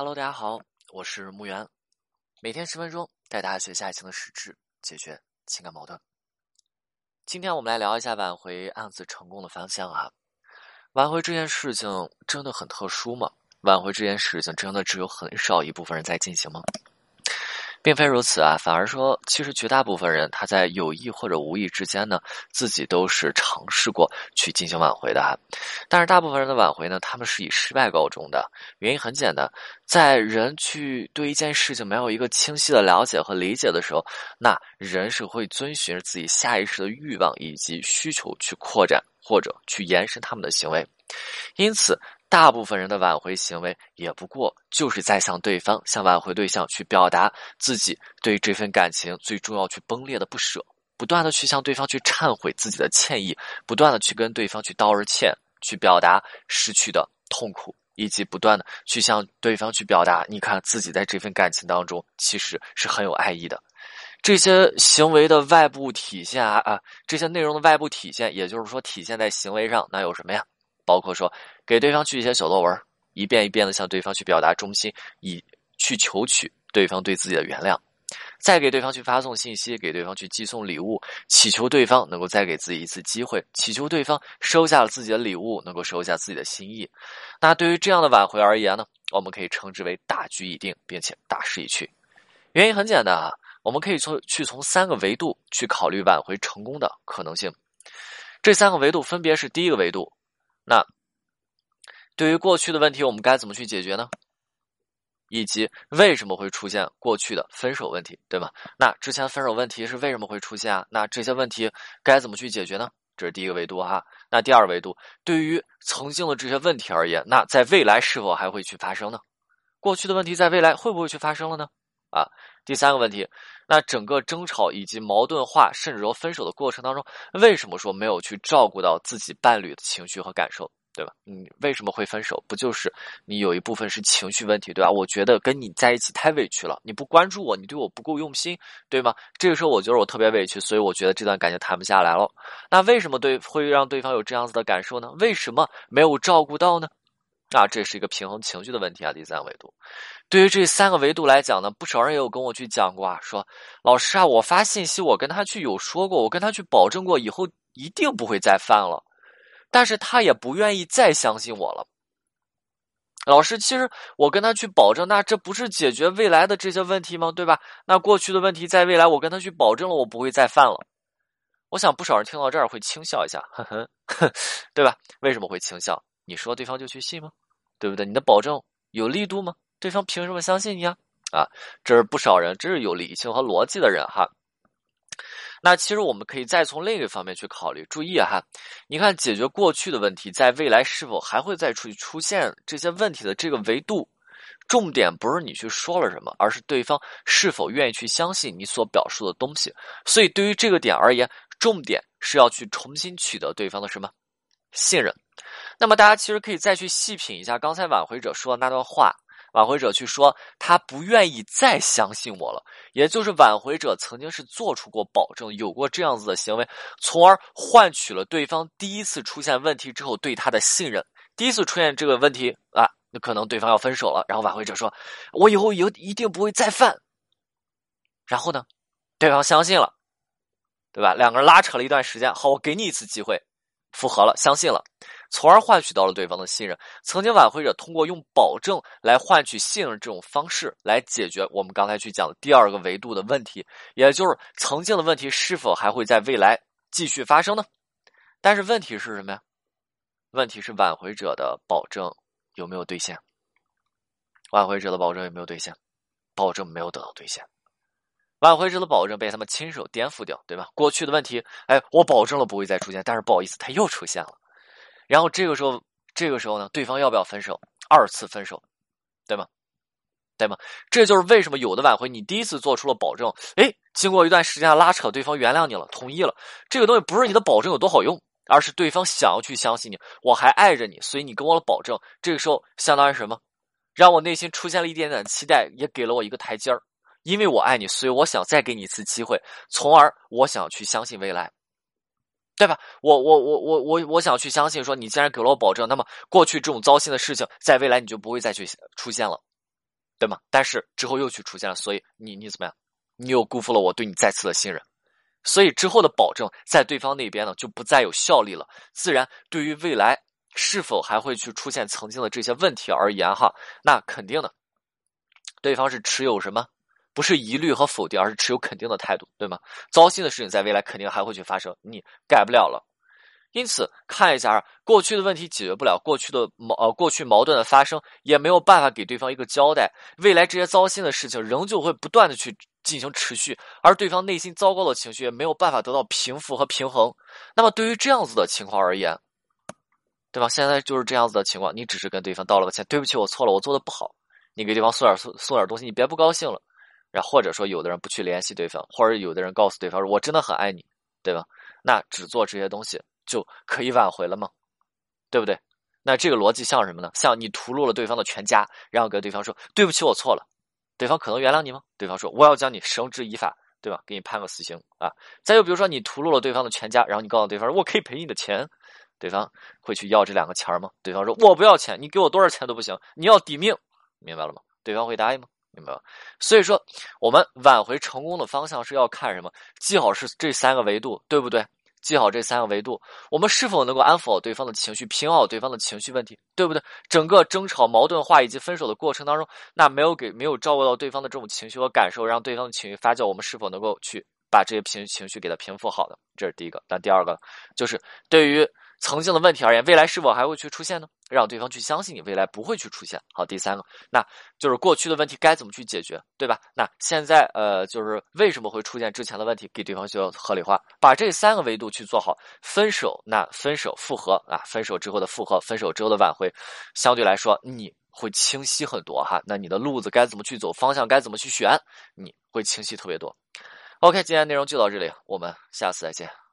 Hello，大家好，我是木源，每天十分钟带大家学习爱情的实质，解决情感矛盾。今天我们来聊一下挽回案子成功的方向啊。挽回这件事情真的很特殊吗？挽回这件事情真的只有很少一部分人在进行吗？并非如此啊，反而说，其实绝大部分人他在有意或者无意之间呢，自己都是尝试过去进行挽回的哈。但是大部分人的挽回呢，他们是以失败告终的。原因很简单，在人去对一件事情没有一个清晰的了解和理解的时候，那人是会遵循自己下意识的欲望以及需求去扩展或者去延伸他们的行为，因此。大部分人的挽回行为，也不过就是在向对方、向挽回对象去表达自己对这份感情最重要、去崩裂的不舍，不断的去向对方去忏悔自己的歉意，不断的去跟对方去道着歉，去表达失去的痛苦，以及不断的去向对方去表达，你看自己在这份感情当中其实是很有爱意的。这些行为的外部体现啊啊，这些内容的外部体现，也就是说体现在行为上，那有什么呀？包括说，给对方去写小作文，一遍一遍的向对方去表达忠心，以去求取对方对自己的原谅；再给对方去发送信息，给对方去寄送礼物，祈求对方能够再给自己一次机会，祈求对方收下了自己的礼物，能够收下自己的心意。那对于这样的挽回而言呢，我们可以称之为大局已定，并且大势已去。原因很简单啊，我们可以从去从三个维度去考虑挽回成功的可能性。这三个维度分别是：第一个维度。那对于过去的问题，我们该怎么去解决呢？以及为什么会出现过去的分手问题，对吗？那之前分手问题是为什么会出现啊？那这些问题该怎么去解决呢？这是第一个维度哈。那第二维度，对于曾经的这些问题而言，那在未来是否还会去发生呢？过去的问题在未来会不会去发生了呢？啊，第三个问题，那整个争吵以及矛盾化，甚至说分手的过程当中，为什么说没有去照顾到自己伴侣的情绪和感受，对吧？你为什么会分手？不就是你有一部分是情绪问题，对吧？我觉得跟你在一起太委屈了，你不关注我，你对我不够用心，对吗？这个时候我觉得我特别委屈，所以我觉得这段感情谈不下来了。那为什么对会让对方有这样子的感受呢？为什么没有照顾到呢？啊，这是一个平衡情绪的问题啊。第三维度，对于这三个维度来讲呢，不少人也有跟我去讲过啊，说老师啊，我发信息，我跟他去有说过，我跟他去保证过，以后一定不会再犯了，但是他也不愿意再相信我了。老师，其实我跟他去保证，那这不是解决未来的这些问题吗？对吧？那过去的问题在未来，我跟他去保证了，我不会再犯了。我想不少人听到这儿会轻笑一下，呵呵，对吧？为什么会轻笑？你说对方就去信吗？对不对？你的保证有力度吗？对方凭什么相信你啊？啊，这是不少人，这是有理性和逻辑的人哈。那其实我们可以再从另一个方面去考虑。注意哈，你看解决过去的问题，在未来是否还会再出出现这些问题的这个维度，重点不是你去说了什么，而是对方是否愿意去相信你所表述的东西。所以对于这个点而言，重点是要去重新取得对方的什么信任。那么大家其实可以再去细品一下刚才挽回者说的那段话。挽回者去说他不愿意再相信我了，也就是挽回者曾经是做出过保证，有过这样子的行为，从而换取了对方第一次出现问题之后对他的信任。第一次出现这个问题啊，那可能对方要分手了，然后挽回者说：“我以后有一定不会再犯。”然后呢，对方相信了，对吧？两个人拉扯了一段时间，好，我给你一次机会。复合了，相信了，从而换取到了对方的信任。曾经挽回者通过用保证来换取信任这种方式来解决我们刚才去讲的第二个维度的问题，也就是曾经的问题是否还会在未来继续发生呢？但是问题是什么呀？问题是挽回者的保证有没有兑现？挽回者的保证有没有兑现？保证没有得到兑现。挽回者的保证被他们亲手颠覆掉，对吧？过去的问题，哎，我保证了不会再出现，但是不好意思，他又出现了。然后这个时候，这个时候呢，对方要不要分手？二次分手，对吗？对吗？这就是为什么有的挽回，你第一次做出了保证，哎，经过一段时间的拉扯，对方原谅你了，同意了。这个东西不是你的保证有多好用，而是对方想要去相信你，我还爱着你，所以你跟我的保证，这个时候相当于什么？让我内心出现了一点点期待，也给了我一个台阶儿。因为我爱你，所以我想再给你一次机会，从而我想去相信未来，对吧？我我我我我我想去相信，说你既然给了我保证，那么过去这种糟心的事情，在未来你就不会再去出现了。对吗？但是之后又去出现了，所以你你怎么样？你又辜负了我对你再次的信任，所以之后的保证在对方那边呢就不再有效力了。自然，对于未来是否还会去出现曾经的这些问题而言，哈，那肯定的，对方是持有什么？不是疑虑和否定，而是持有肯定的态度，对吗？糟心的事情在未来肯定还会去发生，你改不了了。因此，看一下过去的问题解决不了，过去的矛呃过去矛盾的发生也没有办法给对方一个交代，未来这些糟心的事情仍旧会不断的去进行持续，而对方内心糟糕的情绪也没有办法得到平复和平衡。那么，对于这样子的情况而言，对吧？现在就是这样子的情况，你只是跟对方道了个歉，对不起，我错了，我做的不好。你给对方送点送送点东西，你别不高兴了。然后或者说，有的人不去联系对方，或者有的人告诉对方说：“我真的很爱你，对吧？”那只做这些东西。就可以挽回了吗？对不对？那这个逻辑像什么呢？像你屠戮了对方的全家，然后跟对方说对不起，我错了。对方可能原谅你吗？对方说我要将你绳之以法，对吧？给你判个死刑啊！再就比如说你屠戮了对方的全家，然后你告诉对方说我可以赔你的钱，对方会去要这两个钱吗？对方说我不要钱，你给我多少钱都不行，你要抵命，明白了吗？对方会答应吗？明白吧？所以说，我们挽回成功的方向是要看什么？记好是这三个维度，对不对？记好这三个维度，我们是否能够安抚好对方的情绪，平好对方的情绪问题，对不对？整个争吵、矛盾化以及分手的过程当中，那没有给没有照顾到对方的这种情绪和感受，让对方的情绪发酵，我们是否能够去把这些情情绪给他平复好的？这是第一个。那第二个就是对于。曾经的问题而言，未来是否还会去出现呢？让对方去相信你，未来不会去出现。好，第三个，那就是过去的问题该怎么去解决，对吧？那现在呃，就是为什么会出现之前的问题，给对方需要合理化，把这三个维度去做好。分手，那分手复合啊，分手之后的复合，分手之后的挽回，相对来说你会清晰很多哈。那你的路子该怎么去走，方向该怎么去选，你会清晰特别多。OK，今天内容就到这里，我们下次再见。